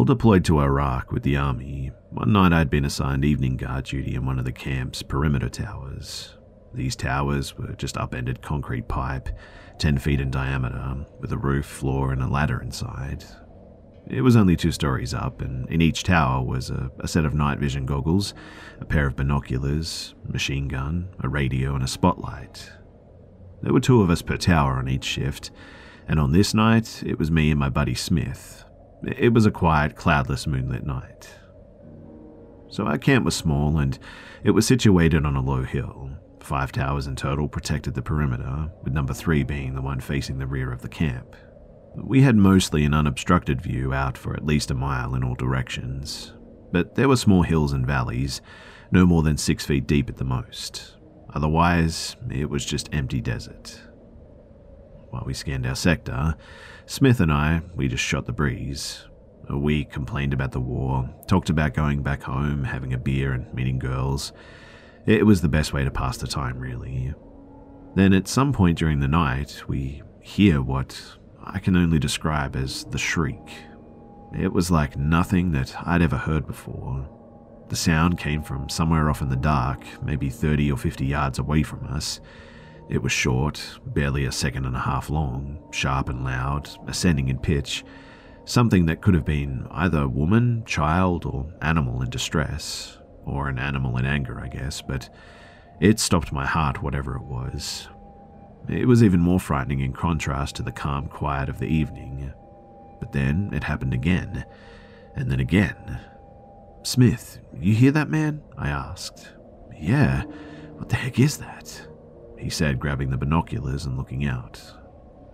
While deployed to Iraq with the army, one night I'd been assigned evening guard duty in one of the camp's perimeter towers. These towers were just upended concrete pipe, 10 feet in diameter, with a roof, floor, and a ladder inside. It was only two stories up, and in each tower was a, a set of night vision goggles, a pair of binoculars, a machine gun, a radio, and a spotlight. There were two of us per tower on each shift, and on this night, it was me and my buddy Smith. It was a quiet, cloudless moonlit night. So our camp was small, and it was situated on a low hill. Five towers in total protected the perimeter, with number three being the one facing the rear of the camp. We had mostly an unobstructed view out for at least a mile in all directions, but there were small hills and valleys, no more than six feet deep at the most. Otherwise, it was just empty desert. While we scanned our sector, Smith and I, we just shot the breeze. We complained about the war, talked about going back home, having a beer, and meeting girls. It was the best way to pass the time, really. Then, at some point during the night, we hear what I can only describe as the shriek. It was like nothing that I'd ever heard before. The sound came from somewhere off in the dark, maybe 30 or 50 yards away from us. It was short, barely a second and a half long, sharp and loud, ascending in pitch, something that could have been either woman, child, or animal in distress, or an animal in anger, I guess, but it stopped my heart, whatever it was. It was even more frightening in contrast to the calm quiet of the evening. But then it happened again, and then again. Smith, you hear that man? I asked. Yeah, what the heck is that? He said, grabbing the binoculars and looking out.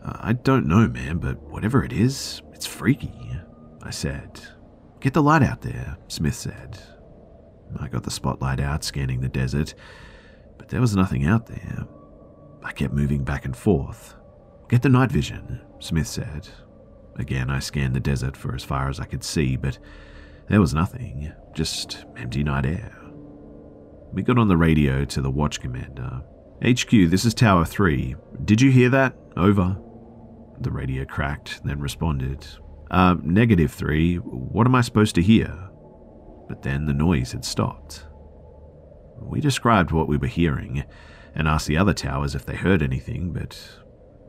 Uh, I don't know, man, but whatever it is, it's freaky, I said. Get the light out there, Smith said. I got the spotlight out, scanning the desert, but there was nothing out there. I kept moving back and forth. Get the night vision, Smith said. Again, I scanned the desert for as far as I could see, but there was nothing, just empty night air. We got on the radio to the watch commander. HQ, this is Tower 3. Did you hear that? Over. The radio cracked, then responded. Uh, negative 3. What am I supposed to hear? But then the noise had stopped. We described what we were hearing and asked the other towers if they heard anything, but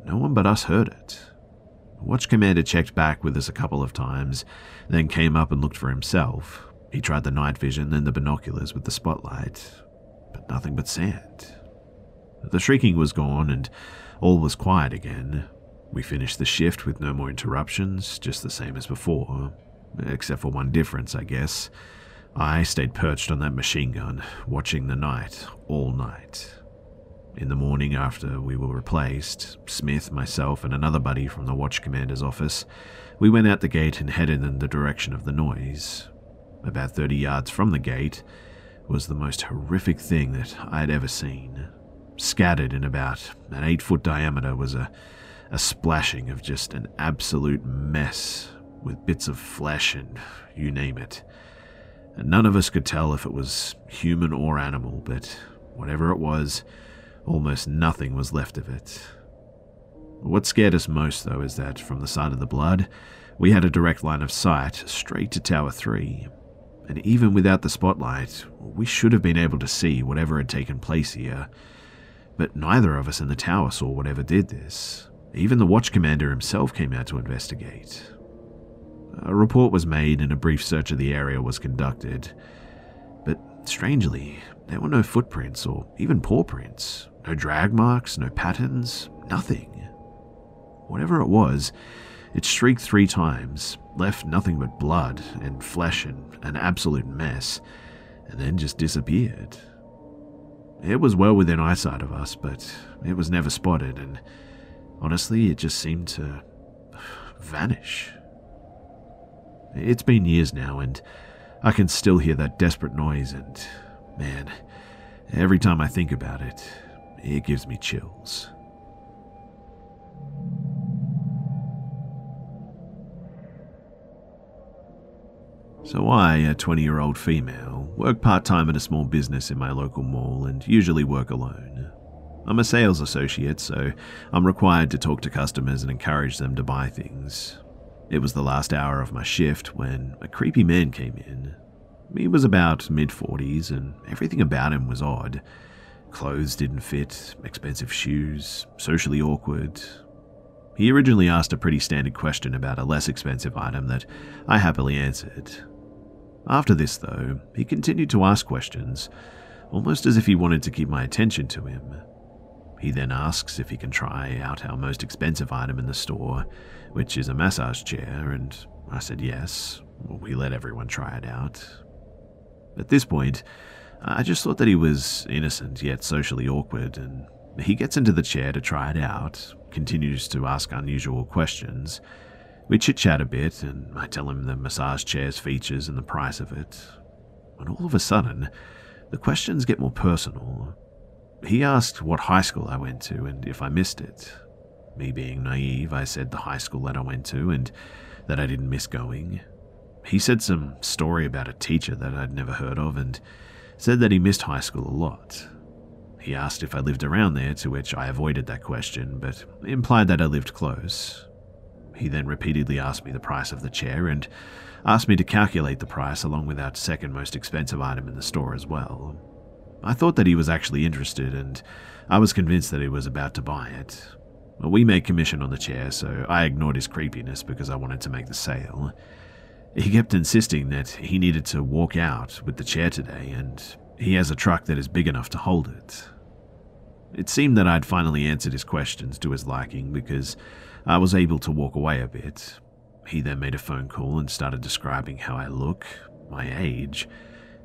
no one but us heard it. Watch Commander checked back with us a couple of times, then came up and looked for himself. He tried the night vision, then the binoculars with the spotlight, but nothing but sand. The shrieking was gone, and all was quiet again. We finished the shift with no more interruptions, just the same as before, except for one difference, I guess. I stayed perched on that machine gun, watching the night all night. In the morning after we were replaced, Smith, myself, and another buddy from the watch commander's office, we went out the gate and headed in the direction of the noise. About 30 yards from the gate was the most horrific thing that I had ever seen. Scattered in about an eight foot diameter was a, a splashing of just an absolute mess with bits of flesh and you name it. And none of us could tell if it was human or animal, but whatever it was, almost nothing was left of it. What scared us most, though, is that from the side of the blood, we had a direct line of sight straight to Tower 3. And even without the spotlight, we should have been able to see whatever had taken place here. But neither of us in the tower saw whatever did this. Even the watch commander himself came out to investigate. A report was made and a brief search of the area was conducted. But strangely, there were no footprints or even paw prints. No drag marks, no patterns, nothing. Whatever it was, it shrieked three times, left nothing but blood and flesh and an absolute mess, and then just disappeared. It was well within eyesight of us, but it was never spotted, and honestly, it just seemed to vanish. It's been years now, and I can still hear that desperate noise, and man, every time I think about it, it gives me chills. So, I, a 20 year old female, work part time at a small business in my local mall and usually work alone. I'm a sales associate, so I'm required to talk to customers and encourage them to buy things. It was the last hour of my shift when a creepy man came in. He was about mid 40s, and everything about him was odd. Clothes didn't fit, expensive shoes, socially awkward. He originally asked a pretty standard question about a less expensive item that I happily answered. After this, though, he continued to ask questions, almost as if he wanted to keep my attention to him. He then asks if he can try out our most expensive item in the store, which is a massage chair, and I said yes. We let everyone try it out. At this point, I just thought that he was innocent yet socially awkward, and he gets into the chair to try it out, continues to ask unusual questions. We chit chat a bit, and I tell him the massage chair's features and the price of it. When all of a sudden, the questions get more personal. He asked what high school I went to and if I missed it. Me being naive, I said the high school that I went to and that I didn't miss going. He said some story about a teacher that I'd never heard of and said that he missed high school a lot. He asked if I lived around there, to which I avoided that question, but implied that I lived close. He then repeatedly asked me the price of the chair and asked me to calculate the price along with that second most expensive item in the store as well. I thought that he was actually interested, and I was convinced that he was about to buy it. We made commission on the chair, so I ignored his creepiness because I wanted to make the sale. He kept insisting that he needed to walk out with the chair today, and he has a truck that is big enough to hold it. It seemed that I'd finally answered his questions to his liking because I was able to walk away a bit. He then made a phone call and started describing how I look, my age,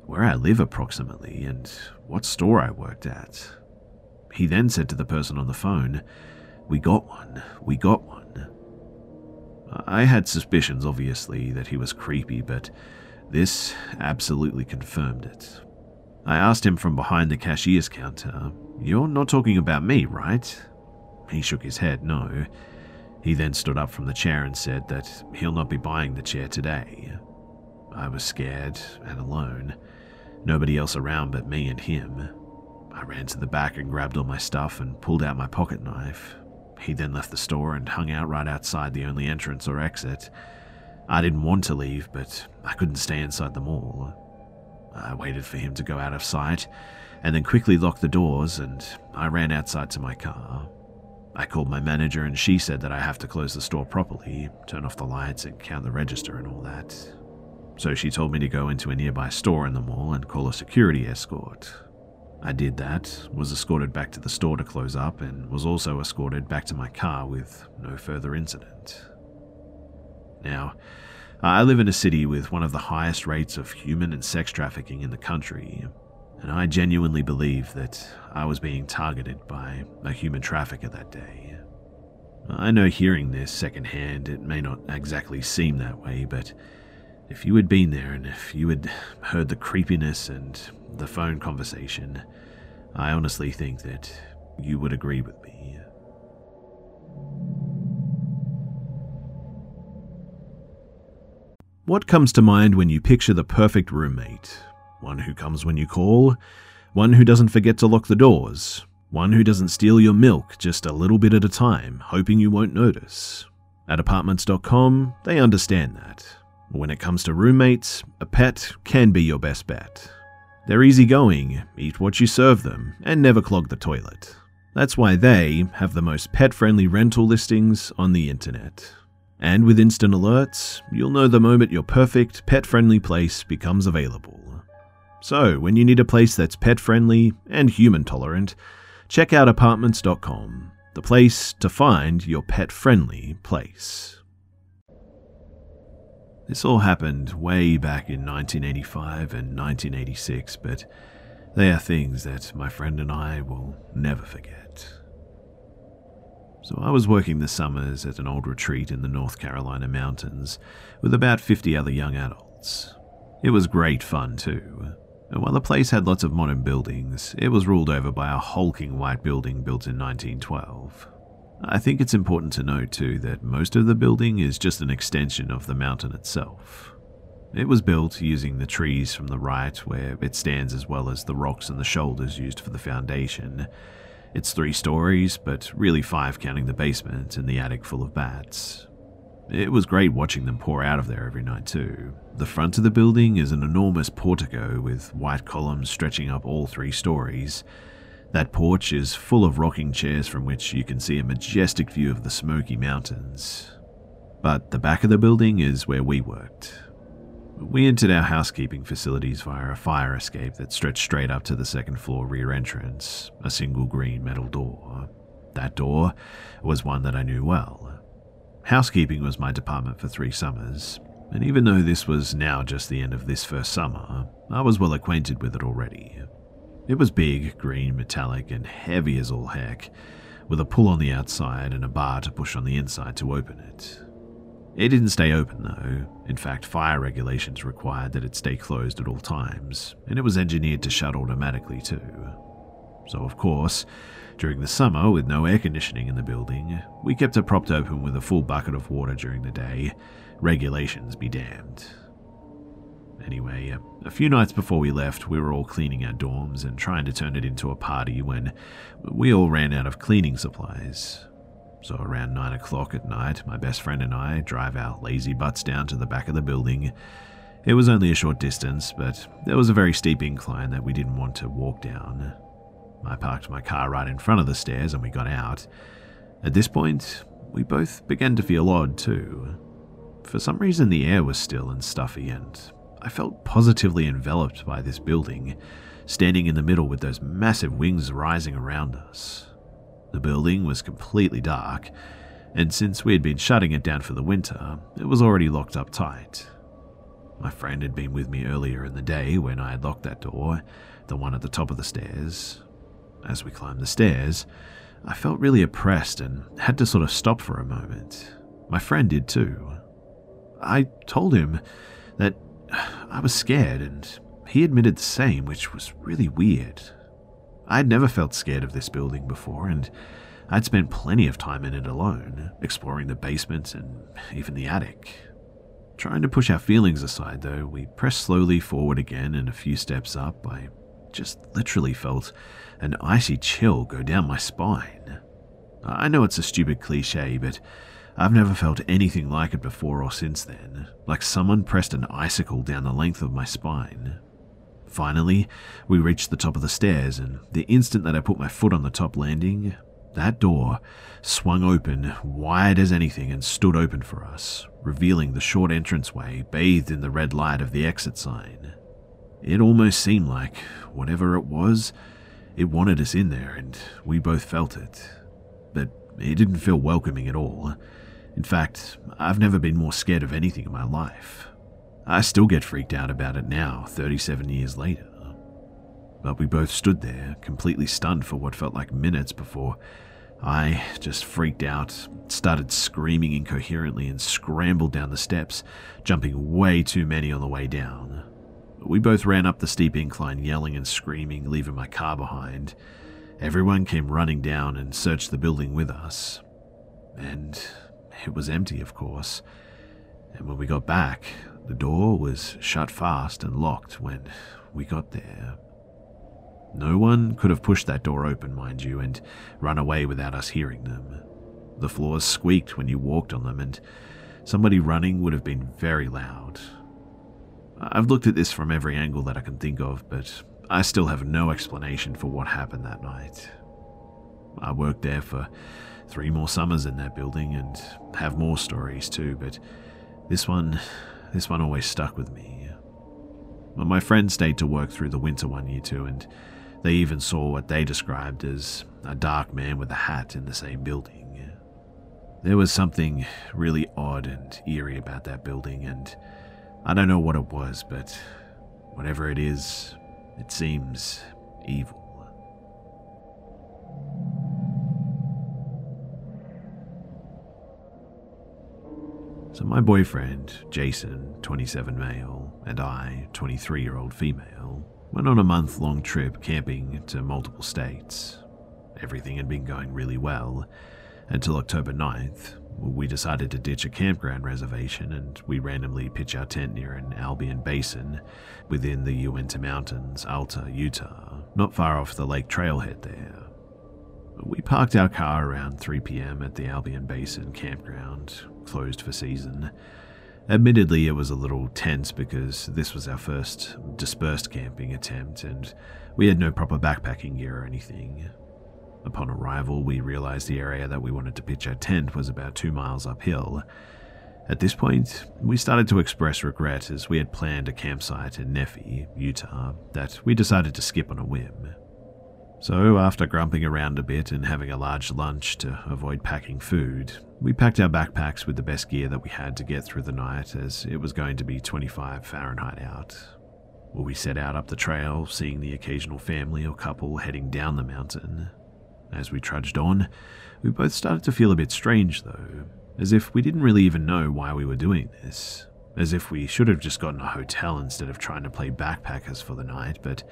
where I live approximately, and what store I worked at. He then said to the person on the phone, We got one, we got one. I had suspicions, obviously, that he was creepy, but this absolutely confirmed it. I asked him from behind the cashier's counter, You're not talking about me, right? He shook his head, no. He then stood up from the chair and said that he'll not be buying the chair today. I was scared and alone. Nobody else around but me and him. I ran to the back and grabbed all my stuff and pulled out my pocket knife. He then left the store and hung out right outside the only entrance or exit. I didn't want to leave, but I couldn't stay inside the mall. I waited for him to go out of sight and then quickly locked the doors and I ran outside to my car. I called my manager and she said that I have to close the store properly, turn off the lights and count the register and all that so she told me to go into a nearby store in the mall and call a security escort. I did that, was escorted back to the store to close up, and was also escorted back to my car with no further incident. Now, I live in a city with one of the highest rates of human and sex trafficking in the country, and I genuinely believe that I was being targeted by a human trafficker that day. I know hearing this secondhand, it may not exactly seem that way, but if you had been there and if you had heard the creepiness and the phone conversation, I honestly think that you would agree with me. What comes to mind when you picture the perfect roommate? One who comes when you call, one who doesn't forget to lock the doors, one who doesn't steal your milk just a little bit at a time, hoping you won't notice. At apartments.com, they understand that. When it comes to roommates, a pet can be your best bet. They're easygoing, eat what you serve them, and never clog the toilet. That's why they have the most pet friendly rental listings on the internet. And with instant alerts, you'll know the moment your perfect pet friendly place becomes available. So, when you need a place that's pet friendly and human tolerant, check out apartments.com, the place to find your pet friendly place. This all happened way back in 1985 and 1986, but they are things that my friend and I will never forget. So I was working the summers at an old retreat in the North Carolina mountains with about 50 other young adults. It was great fun too. And while the place had lots of modern buildings, it was ruled over by a hulking white building built in 1912. I think it's important to note too that most of the building is just an extension of the mountain itself. It was built using the trees from the right where it stands as well as the rocks and the shoulders used for the foundation, it's three stories, but really five counting the basement and the attic full of bats. It was great watching them pour out of there every night, too. The front of the building is an enormous portico with white columns stretching up all three stories. That porch is full of rocking chairs from which you can see a majestic view of the Smoky Mountains. But the back of the building is where we worked. We entered our housekeeping facilities via a fire escape that stretched straight up to the second floor rear entrance, a single green metal door. That door was one that I knew well. Housekeeping was my department for three summers, and even though this was now just the end of this first summer, I was well acquainted with it already. It was big, green, metallic, and heavy as all heck, with a pull on the outside and a bar to push on the inside to open it. It didn't stay open though. In fact, fire regulations required that it stay closed at all times, and it was engineered to shut automatically too. So, of course, during the summer, with no air conditioning in the building, we kept it propped open with a full bucket of water during the day. Regulations be damned. Anyway, a few nights before we left, we were all cleaning our dorms and trying to turn it into a party when we all ran out of cleaning supplies. So around 9 o'clock at night, my best friend and I drive our lazy butts down to the back of the building. It was only a short distance, but there was a very steep incline that we didn't want to walk down. I parked my car right in front of the stairs and we got out. At this point, we both began to feel odd too. For some reason, the air was still and stuffy, and I felt positively enveloped by this building, standing in the middle with those massive wings rising around us. The building was completely dark, and since we had been shutting it down for the winter, it was already locked up tight. My friend had been with me earlier in the day when I had locked that door, the one at the top of the stairs. As we climbed the stairs, I felt really oppressed and had to sort of stop for a moment. My friend did too. I told him that I was scared, and he admitted the same, which was really weird. I'd never felt scared of this building before, and I'd spent plenty of time in it alone, exploring the basement and even the attic. Trying to push our feelings aside, though, we pressed slowly forward again and a few steps up. I just literally felt an icy chill go down my spine. I know it's a stupid cliche, but I've never felt anything like it before or since then, like someone pressed an icicle down the length of my spine. Finally, we reached the top of the stairs, and the instant that I put my foot on the top landing, that door swung open wide as anything and stood open for us, revealing the short entranceway bathed in the red light of the exit sign. It almost seemed like, whatever it was, it wanted us in there, and we both felt it. But it didn't feel welcoming at all. In fact, I've never been more scared of anything in my life. I still get freaked out about it now, 37 years later. But we both stood there, completely stunned for what felt like minutes before I just freaked out, started screaming incoherently, and scrambled down the steps, jumping way too many on the way down. We both ran up the steep incline, yelling and screaming, leaving my car behind. Everyone came running down and searched the building with us. And it was empty, of course. And when we got back, the door was shut fast and locked when we got there. No one could have pushed that door open, mind you, and run away without us hearing them. The floors squeaked when you walked on them, and somebody running would have been very loud. I've looked at this from every angle that I can think of, but I still have no explanation for what happened that night. I worked there for three more summers in that building and have more stories too, but this one this one always stuck with me. Well, my friends stayed to work through the winter one year too, and they even saw what they described as a dark man with a hat in the same building. There was something really odd and eerie about that building, and I don't know what it was, but whatever it is, it seems evil. So, my boyfriend, Jason, 27 male, and I, 23 year old female, went on a month long trip camping to multiple states. Everything had been going really well until October 9th, we decided to ditch a campground reservation and we randomly pitch our tent near an Albion basin within the Uinta Mountains, Alta, Utah, not far off the lake trailhead there. We parked our car around 3 pm at the Albion Basin campground, closed for season. Admittedly, it was a little tense because this was our first dispersed camping attempt and we had no proper backpacking gear or anything. Upon arrival, we realized the area that we wanted to pitch our tent was about two miles uphill. At this point, we started to express regret as we had planned a campsite in Nephi, Utah, that we decided to skip on a whim. So, after grumping around a bit and having a large lunch to avoid packing food, we packed our backpacks with the best gear that we had to get through the night as it was going to be 25 Fahrenheit out. We set out up the trail, seeing the occasional family or couple heading down the mountain. As we trudged on, we both started to feel a bit strange though, as if we didn't really even know why we were doing this. As if we should have just gotten a hotel instead of trying to play backpackers for the night, but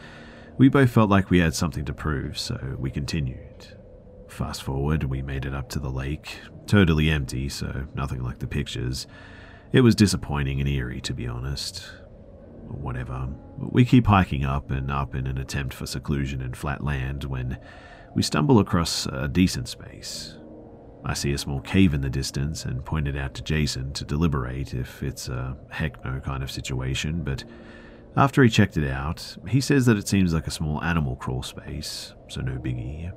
we both felt like we had something to prove, so we continued. Fast forward, we made it up to the lake, totally empty, so nothing like the pictures. It was disappointing and eerie, to be honest. Whatever. We keep hiking up and up in an attempt for seclusion and flat land when we stumble across a decent space. I see a small cave in the distance and point it out to Jason to deliberate if it's a heck no kind of situation, but after he checked it out, he says that it seems like a small animal crawl space, so no biggie.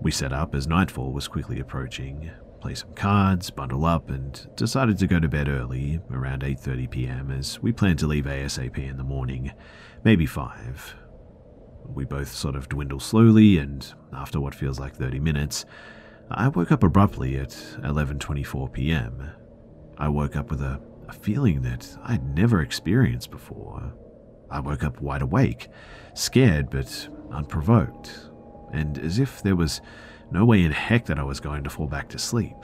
We set up as nightfall was quickly approaching, play some cards, bundle up, and decided to go to bed early, around 8:30 p.m. as we planned to leave ASAP in the morning, maybe 5. We both sort of dwindle slowly and after what feels like 30 minutes, I woke up abruptly at 11:24 p.m. I woke up with a, a feeling that I'd never experienced before. I woke up wide awake, scared but unprovoked, and as if there was no way in heck that I was going to fall back to sleep,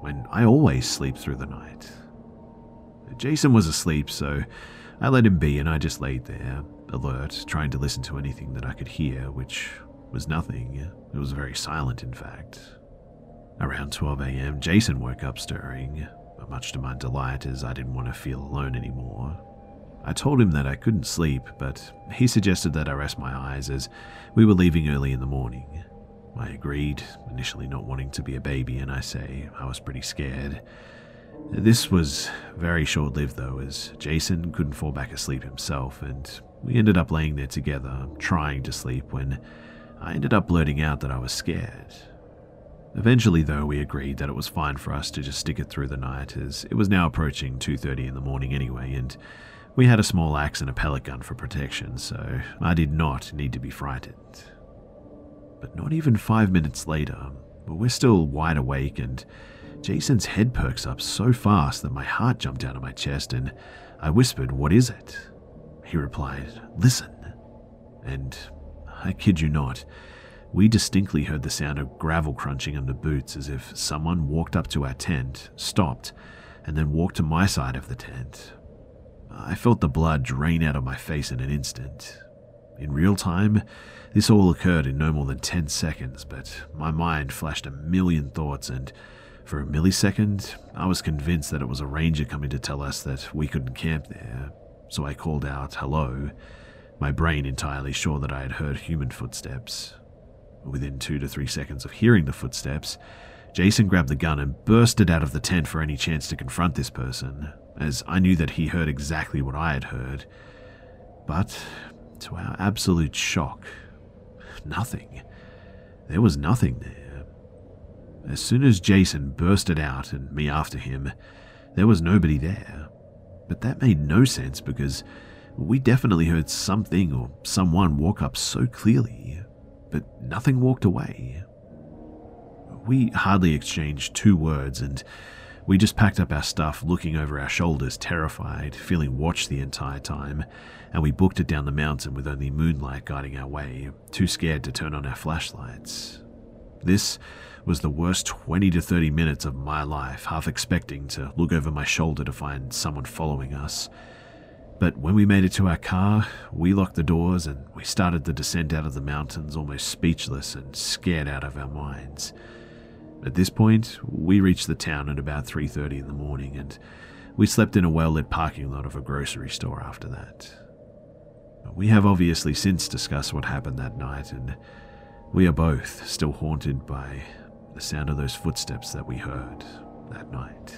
when I always sleep through the night. Jason was asleep, so I let him be and I just laid there, alert, trying to listen to anything that I could hear, which was nothing. It was very silent, in fact. Around 12 a.m., Jason woke up stirring, but much to my delight, as I didn't want to feel alone anymore. I told him that I couldn't sleep, but he suggested that I rest my eyes as we were leaving early in the morning. I agreed, initially not wanting to be a baby, and I say I was pretty scared. This was very short lived, though, as Jason couldn't fall back asleep himself, and we ended up laying there together, trying to sleep, when I ended up blurting out that I was scared. Eventually, though, we agreed that it was fine for us to just stick it through the night, as it was now approaching 2.30 in the morning anyway, and we had a small axe and a pellet gun for protection, so I did not need to be frightened. But not even five minutes later, we're still wide awake, and Jason's head perks up so fast that my heart jumped out of my chest, and I whispered, What is it? He replied, Listen. And I kid you not, we distinctly heard the sound of gravel crunching under boots as if someone walked up to our tent, stopped, and then walked to my side of the tent, I felt the blood drain out of my face in an instant. In real time, this all occurred in no more than 10 seconds, but my mind flashed a million thoughts, and for a millisecond, I was convinced that it was a ranger coming to tell us that we couldn't camp there. So I called out, hello, my brain entirely sure that I had heard human footsteps. Within two to three seconds of hearing the footsteps, Jason grabbed the gun and bursted out of the tent for any chance to confront this person, as I knew that he heard exactly what I had heard. But, to our absolute shock, nothing. There was nothing there. As soon as Jason bursted out and me after him, there was nobody there. But that made no sense because we definitely heard something or someone walk up so clearly, but nothing walked away. We hardly exchanged two words, and we just packed up our stuff, looking over our shoulders, terrified, feeling watched the entire time, and we booked it down the mountain with only moonlight guiding our way, too scared to turn on our flashlights. This was the worst 20 to 30 minutes of my life, half expecting to look over my shoulder to find someone following us. But when we made it to our car, we locked the doors and we started the descent out of the mountains almost speechless and scared out of our minds. At this point, we reached the town at about 3:30 in the morning and we slept in a well-lit parking lot of a grocery store after that. We have obviously since discussed what happened that night and we are both still haunted by the sound of those footsteps that we heard that night.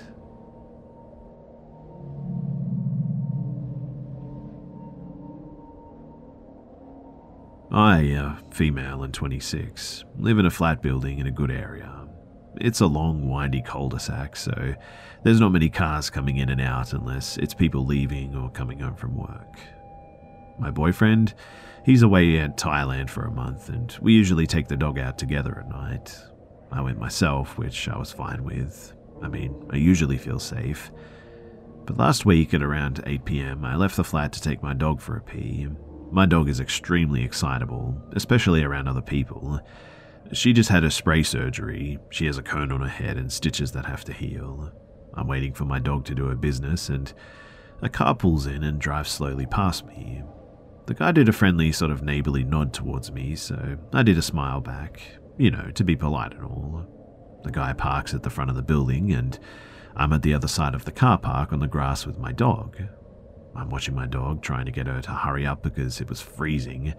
I, a female and 26, live in a flat building in a good area. It's a long, windy cul de sac, so there's not many cars coming in and out unless it's people leaving or coming home from work. My boyfriend, he's away in Thailand for a month, and we usually take the dog out together at night. I went myself, which I was fine with. I mean, I usually feel safe. But last week at around 8 pm, I left the flat to take my dog for a pee. My dog is extremely excitable, especially around other people. She just had her spray surgery. She has a cone on her head and stitches that have to heal. I'm waiting for my dog to do her business, and a car pulls in and drives slowly past me. The guy did a friendly, sort of neighborly nod towards me, so I did a smile back, you know, to be polite and all. The guy parks at the front of the building, and I'm at the other side of the car park on the grass with my dog. I'm watching my dog, trying to get her to hurry up because it was freezing.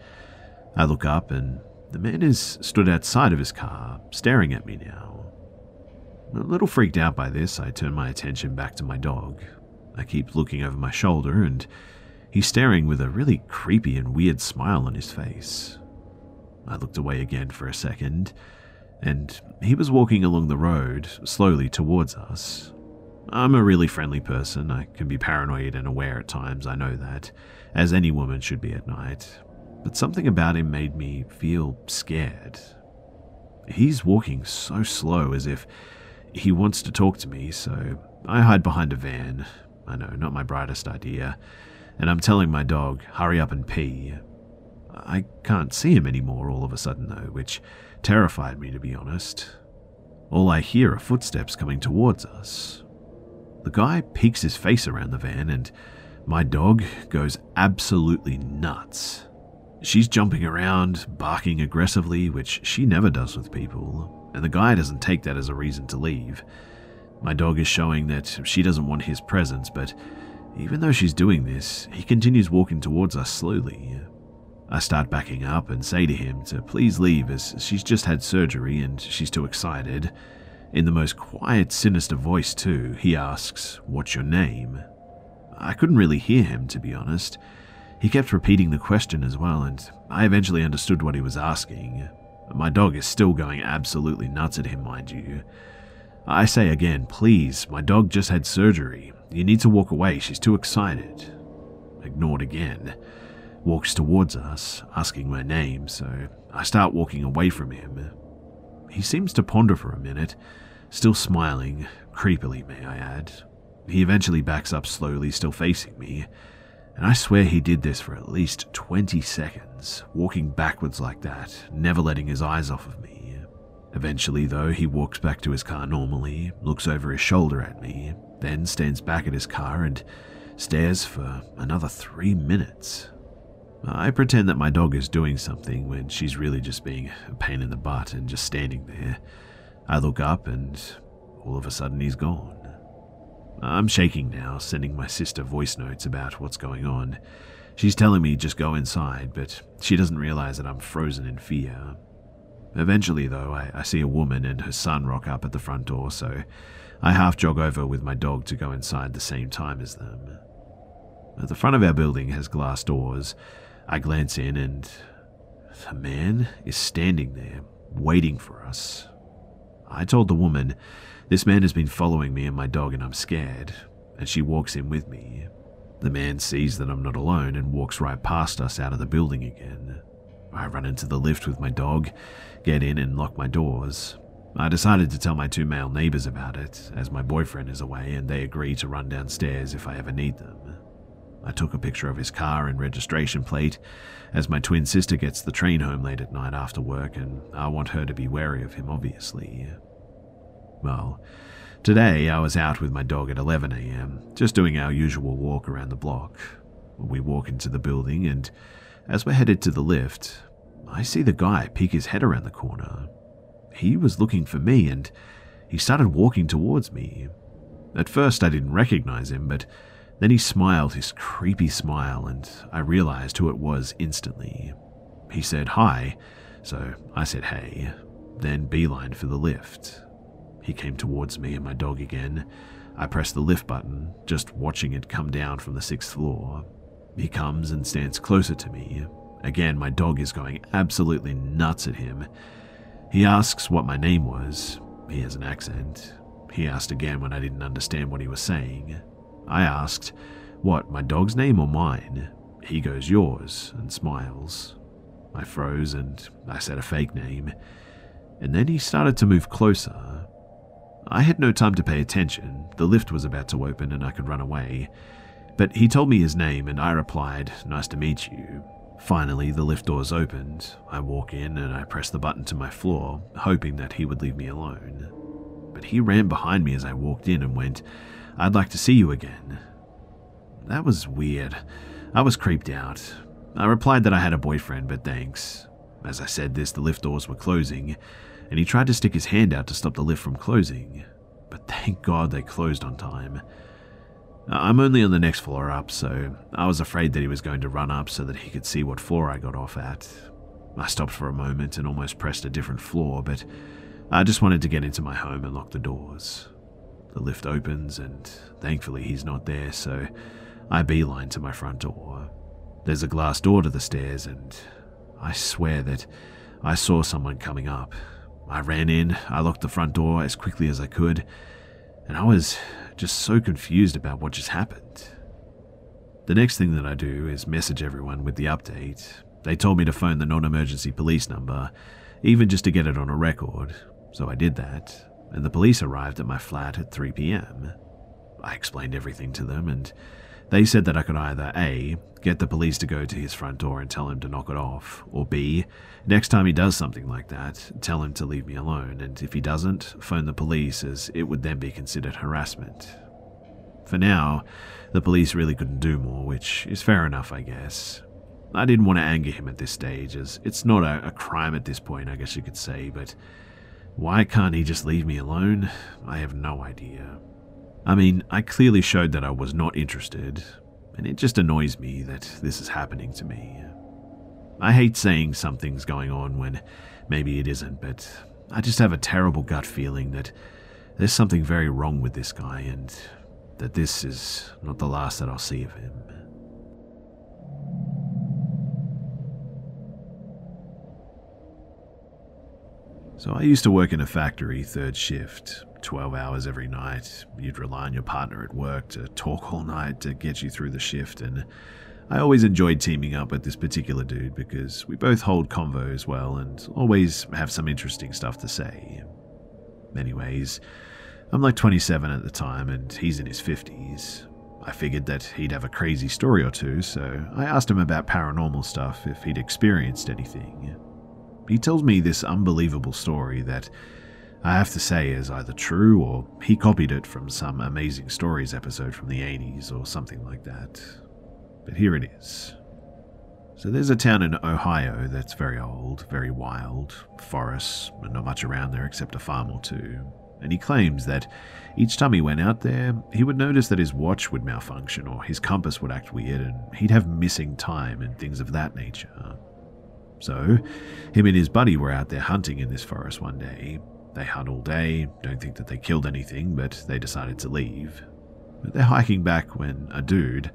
I look up, and the man is stood outside of his car, staring at me now. A little freaked out by this, I turn my attention back to my dog. I keep looking over my shoulder, and he's staring with a really creepy and weird smile on his face. I looked away again for a second, and he was walking along the road, slowly towards us. I'm a really friendly person. I can be paranoid and aware at times, I know that, as any woman should be at night. But something about him made me feel scared. He's walking so slow as if he wants to talk to me, so I hide behind a van. I know, not my brightest idea. And I'm telling my dog, hurry up and pee. I can't see him anymore all of a sudden, though, which terrified me, to be honest. All I hear are footsteps coming towards us. The guy peeks his face around the van, and my dog goes absolutely nuts. She's jumping around, barking aggressively, which she never does with people, and the guy doesn't take that as a reason to leave. My dog is showing that she doesn't want his presence, but even though she's doing this, he continues walking towards us slowly, I start backing up and say to him to please leave as she's just had surgery and she's too excited. In the most quiet, sinister voice, too, he asks, What's your name? I couldn't really hear him, to be honest. He kept repeating the question as well, and I eventually understood what he was asking. My dog is still going absolutely nuts at him, mind you. I say again, please, my dog just had surgery. You need to walk away, she's too excited. Ignored again walks towards us, asking my name, so I start walking away from him. He seems to ponder for a minute, still smiling, creepily, may I add. He eventually backs up slowly, still facing me, and I swear he did this for at least 20 seconds, walking backwards like that, never letting his eyes off of me. Eventually, though, he walks back to his car normally, looks over his shoulder at me, then stands back at his car and stares for another three minutes. I pretend that my dog is doing something when she's really just being a pain in the butt and just standing there. I look up and all of a sudden he's gone. I'm shaking now, sending my sister voice notes about what's going on. She's telling me just go inside, but she doesn't realize that I'm frozen in fear. Eventually, though, I, I, see a woman and her son rock up at the front door, so I half jog over with my dog to go inside the same time as them. At the front of our building has glass doors, I glance in and the man is standing there, waiting for us. I told the woman, This man has been following me and my dog, and I'm scared, and she walks in with me. The man sees that I'm not alone and walks right past us out of the building again. I run into the lift with my dog, get in, and lock my doors. I decided to tell my two male neighbors about it, as my boyfriend is away and they agree to run downstairs if I ever need them. I took a picture of his car and registration plate, as my twin sister gets the train home late at night after work, and I want her to be wary of him, obviously. Well, today I was out with my dog at 11am, just doing our usual walk around the block. We walk into the building, and as we're headed to the lift, I see the guy peek his head around the corner. He was looking for me, and he started walking towards me. At first, I didn't recognize him, but then he smiled his creepy smile, and I realized who it was instantly. He said hi, so I said hey, then beeline for the lift. He came towards me and my dog again. I pressed the lift button, just watching it come down from the sixth floor. He comes and stands closer to me. Again, my dog is going absolutely nuts at him. He asks what my name was. He has an accent. He asked again when I didn't understand what he was saying. I asked, What, my dog's name or mine? He goes, Yours, and smiles. I froze and I said a fake name. And then he started to move closer. I had no time to pay attention. The lift was about to open and I could run away. But he told me his name and I replied, Nice to meet you. Finally, the lift doors opened. I walk in and I press the button to my floor, hoping that he would leave me alone. But he ran behind me as I walked in and went, I'd like to see you again. That was weird. I was creeped out. I replied that I had a boyfriend, but thanks. As I said this, the lift doors were closing, and he tried to stick his hand out to stop the lift from closing. But thank God they closed on time. I'm only on the next floor up, so I was afraid that he was going to run up so that he could see what floor I got off at. I stopped for a moment and almost pressed a different floor, but I just wanted to get into my home and lock the doors. The lift opens, and thankfully he's not there, so I beeline to my front door. There's a glass door to the stairs, and I swear that I saw someone coming up. I ran in, I locked the front door as quickly as I could, and I was just so confused about what just happened. The next thing that I do is message everyone with the update. They told me to phone the non emergency police number, even just to get it on a record, so I did that and the police arrived at my flat at 3 pm. I explained everything to them, and they said that I could either A, get the police to go to his front door and tell him to knock it off, or B, next time he does something like that, tell him to leave me alone, and if he doesn't, phone the police as it would then be considered harassment. For now, the police really couldn't do more, which is fair enough, I guess. I didn't want to anger him at this stage, as it's not a, a crime at this point, I guess you could say, but why can't he just leave me alone? I have no idea. I mean, I clearly showed that I was not interested, and it just annoys me that this is happening to me. I hate saying something's going on when maybe it isn't, but I just have a terrible gut feeling that there's something very wrong with this guy and that this is not the last that I'll see of him. So I used to work in a factory, third shift, 12 hours every night. You'd rely on your partner at work to talk all night to get you through the shift, and I always enjoyed teaming up with this particular dude because we both hold convos well and always have some interesting stuff to say. Anyways, I'm like 27 at the time and he's in his 50s. I figured that he'd have a crazy story or two, so I asked him about paranormal stuff if he'd experienced anything. He tells me this unbelievable story that I have to say is either true or he copied it from some Amazing Stories episode from the 80s or something like that. But here it is. So there's a town in Ohio that's very old, very wild, forests, and not much around there except a farm or two. And he claims that each time he went out there, he would notice that his watch would malfunction or his compass would act weird and he'd have missing time and things of that nature. So, him and his buddy were out there hunting in this forest one day. They hunt all day, don't think that they killed anything, but they decided to leave. But they're hiking back when a dude,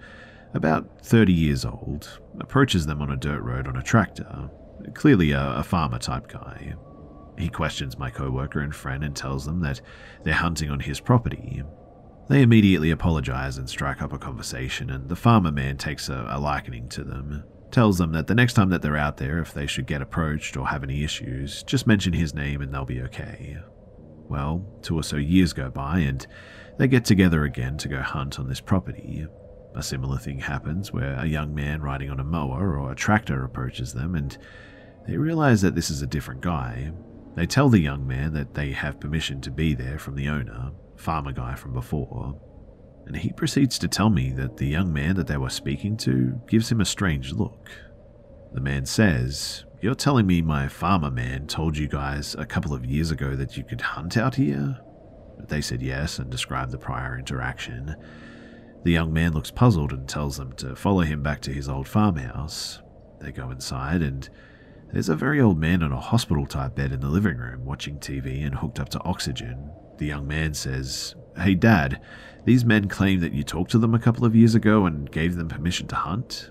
about 30 years old, approaches them on a dirt road on a tractor, clearly a, a farmer type guy. He questions my coworker and friend and tells them that they're hunting on his property. They immediately apologize and strike up a conversation, and the farmer man takes a, a likening to them tells them that the next time that they're out there, if they should get approached or have any issues, just mention his name and they'll be okay. Well, two or so years go by and they get together again to go hunt on this property. A similar thing happens where a young man riding on a mower or a tractor approaches them and they realize that this is a different guy. They tell the young man that they have permission to be there from the owner, farmer guy from before, and he proceeds to tell me that the young man that they were speaking to gives him a strange look. The man says, You're telling me my farmer man told you guys a couple of years ago that you could hunt out here? They said yes and described the prior interaction. The young man looks puzzled and tells them to follow him back to his old farmhouse. They go inside, and there's a very old man on a hospital type bed in the living room watching TV and hooked up to oxygen. The young man says, Hey, Dad, these men claim that you talked to them a couple of years ago and gave them permission to hunt.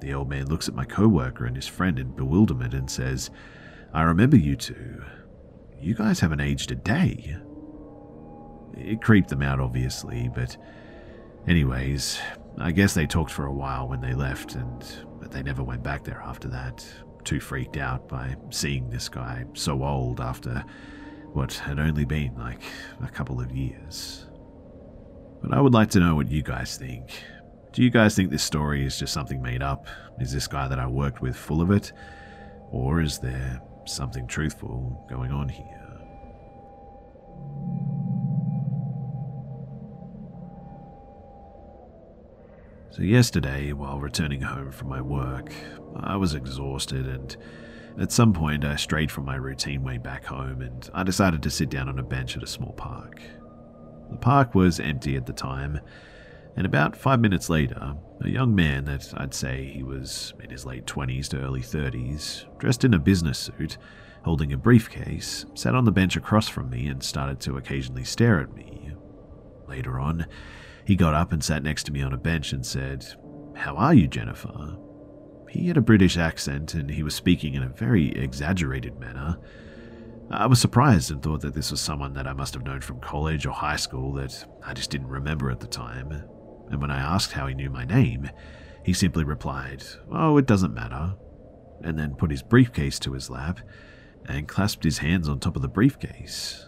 The old man looks at my co worker and his friend in bewilderment and says, I remember you two. You guys haven't aged a day. It creeped them out, obviously, but. Anyways, I guess they talked for a while when they left, and but they never went back there after that. Too freaked out by seeing this guy so old after what had only been like a couple of years. But I would like to know what you guys think. Do you guys think this story is just something made up? Is this guy that I worked with full of it? Or is there something truthful going on here? So, yesterday, while returning home from my work, I was exhausted, and at some point, I strayed from my routine way back home and I decided to sit down on a bench at a small park. The park was empty at the time, and about five minutes later, a young man that I'd say he was in his late 20s to early 30s, dressed in a business suit, holding a briefcase, sat on the bench across from me and started to occasionally stare at me. Later on, he got up and sat next to me on a bench and said, How are you, Jennifer? He had a British accent and he was speaking in a very exaggerated manner. I was surprised and thought that this was someone that I must have known from college or high school that I just didn't remember at the time. And when I asked how he knew my name, he simply replied, Oh, it doesn't matter, and then put his briefcase to his lap and clasped his hands on top of the briefcase.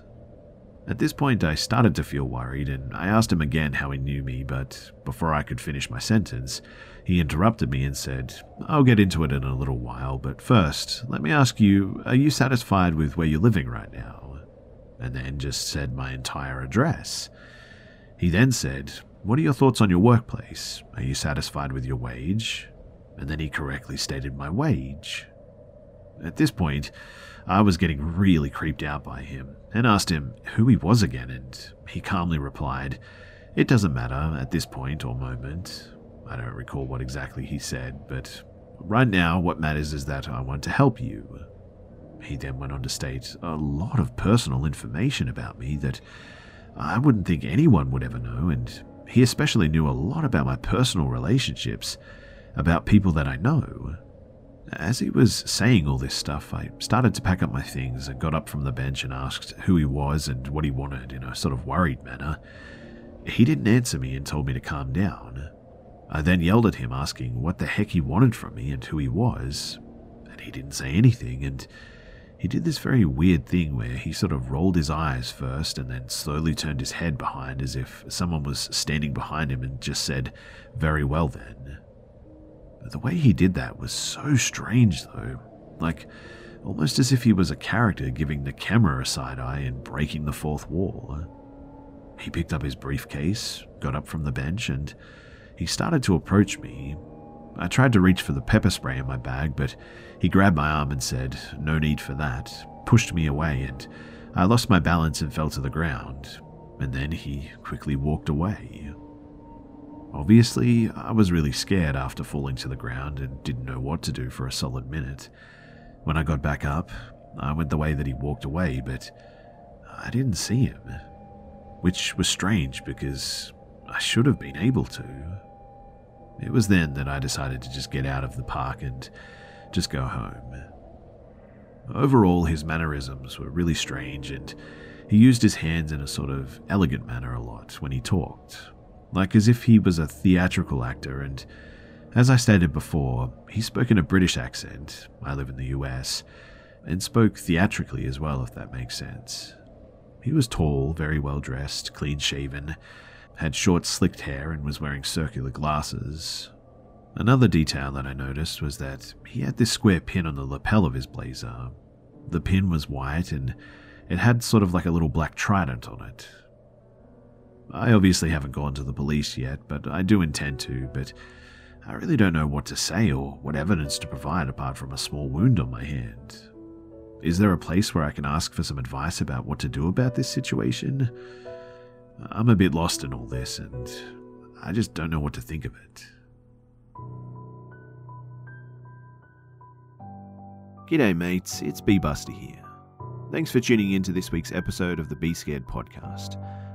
At this point, I started to feel worried, and I asked him again how he knew me, but before I could finish my sentence, he interrupted me and said, I'll get into it in a little while, but first, let me ask you, are you satisfied with where you're living right now? And then just said my entire address. He then said, What are your thoughts on your workplace? Are you satisfied with your wage? And then he correctly stated my wage. At this point, I was getting really creeped out by him and asked him who he was again, and he calmly replied, It doesn't matter at this point or moment. I don't recall what exactly he said, but right now, what matters is that I want to help you. He then went on to state a lot of personal information about me that I wouldn't think anyone would ever know, and he especially knew a lot about my personal relationships, about people that I know. As he was saying all this stuff, I started to pack up my things and got up from the bench and asked who he was and what he wanted in a sort of worried manner. He didn't answer me and told me to calm down. I then yelled at him, asking what the heck he wanted from me and who he was, and he didn't say anything, and he did this very weird thing where he sort of rolled his eyes first and then slowly turned his head behind as if someone was standing behind him and just said, Very well then. The way he did that was so strange, though. Like, almost as if he was a character giving the camera a side eye and breaking the fourth wall. He picked up his briefcase, got up from the bench, and he started to approach me. I tried to reach for the pepper spray in my bag, but he grabbed my arm and said, No need for that, pushed me away, and I lost my balance and fell to the ground. And then he quickly walked away. Obviously, I was really scared after falling to the ground and didn't know what to do for a solid minute. When I got back up, I went the way that he walked away, but I didn't see him. Which was strange because I should have been able to. It was then that I decided to just get out of the park and just go home. Overall, his mannerisms were really strange, and he used his hands in a sort of elegant manner a lot when he talked, like as if he was a theatrical actor. And as I stated before, he spoke in a British accent. I live in the US, and spoke theatrically as well, if that makes sense. He was tall, very well dressed, clean shaven, had short, slicked hair, and was wearing circular glasses. Another detail that I noticed was that he had this square pin on the lapel of his blazer. The pin was white and it had sort of like a little black trident on it. I obviously haven't gone to the police yet, but I do intend to, but I really don't know what to say or what evidence to provide apart from a small wound on my hand. Is there a place where I can ask for some advice about what to do about this situation? I'm a bit lost in all this, and I just don't know what to think of it. G'day, mates, it's Be Busta here. Thanks for tuning in to this week's episode of the Be Scared podcast.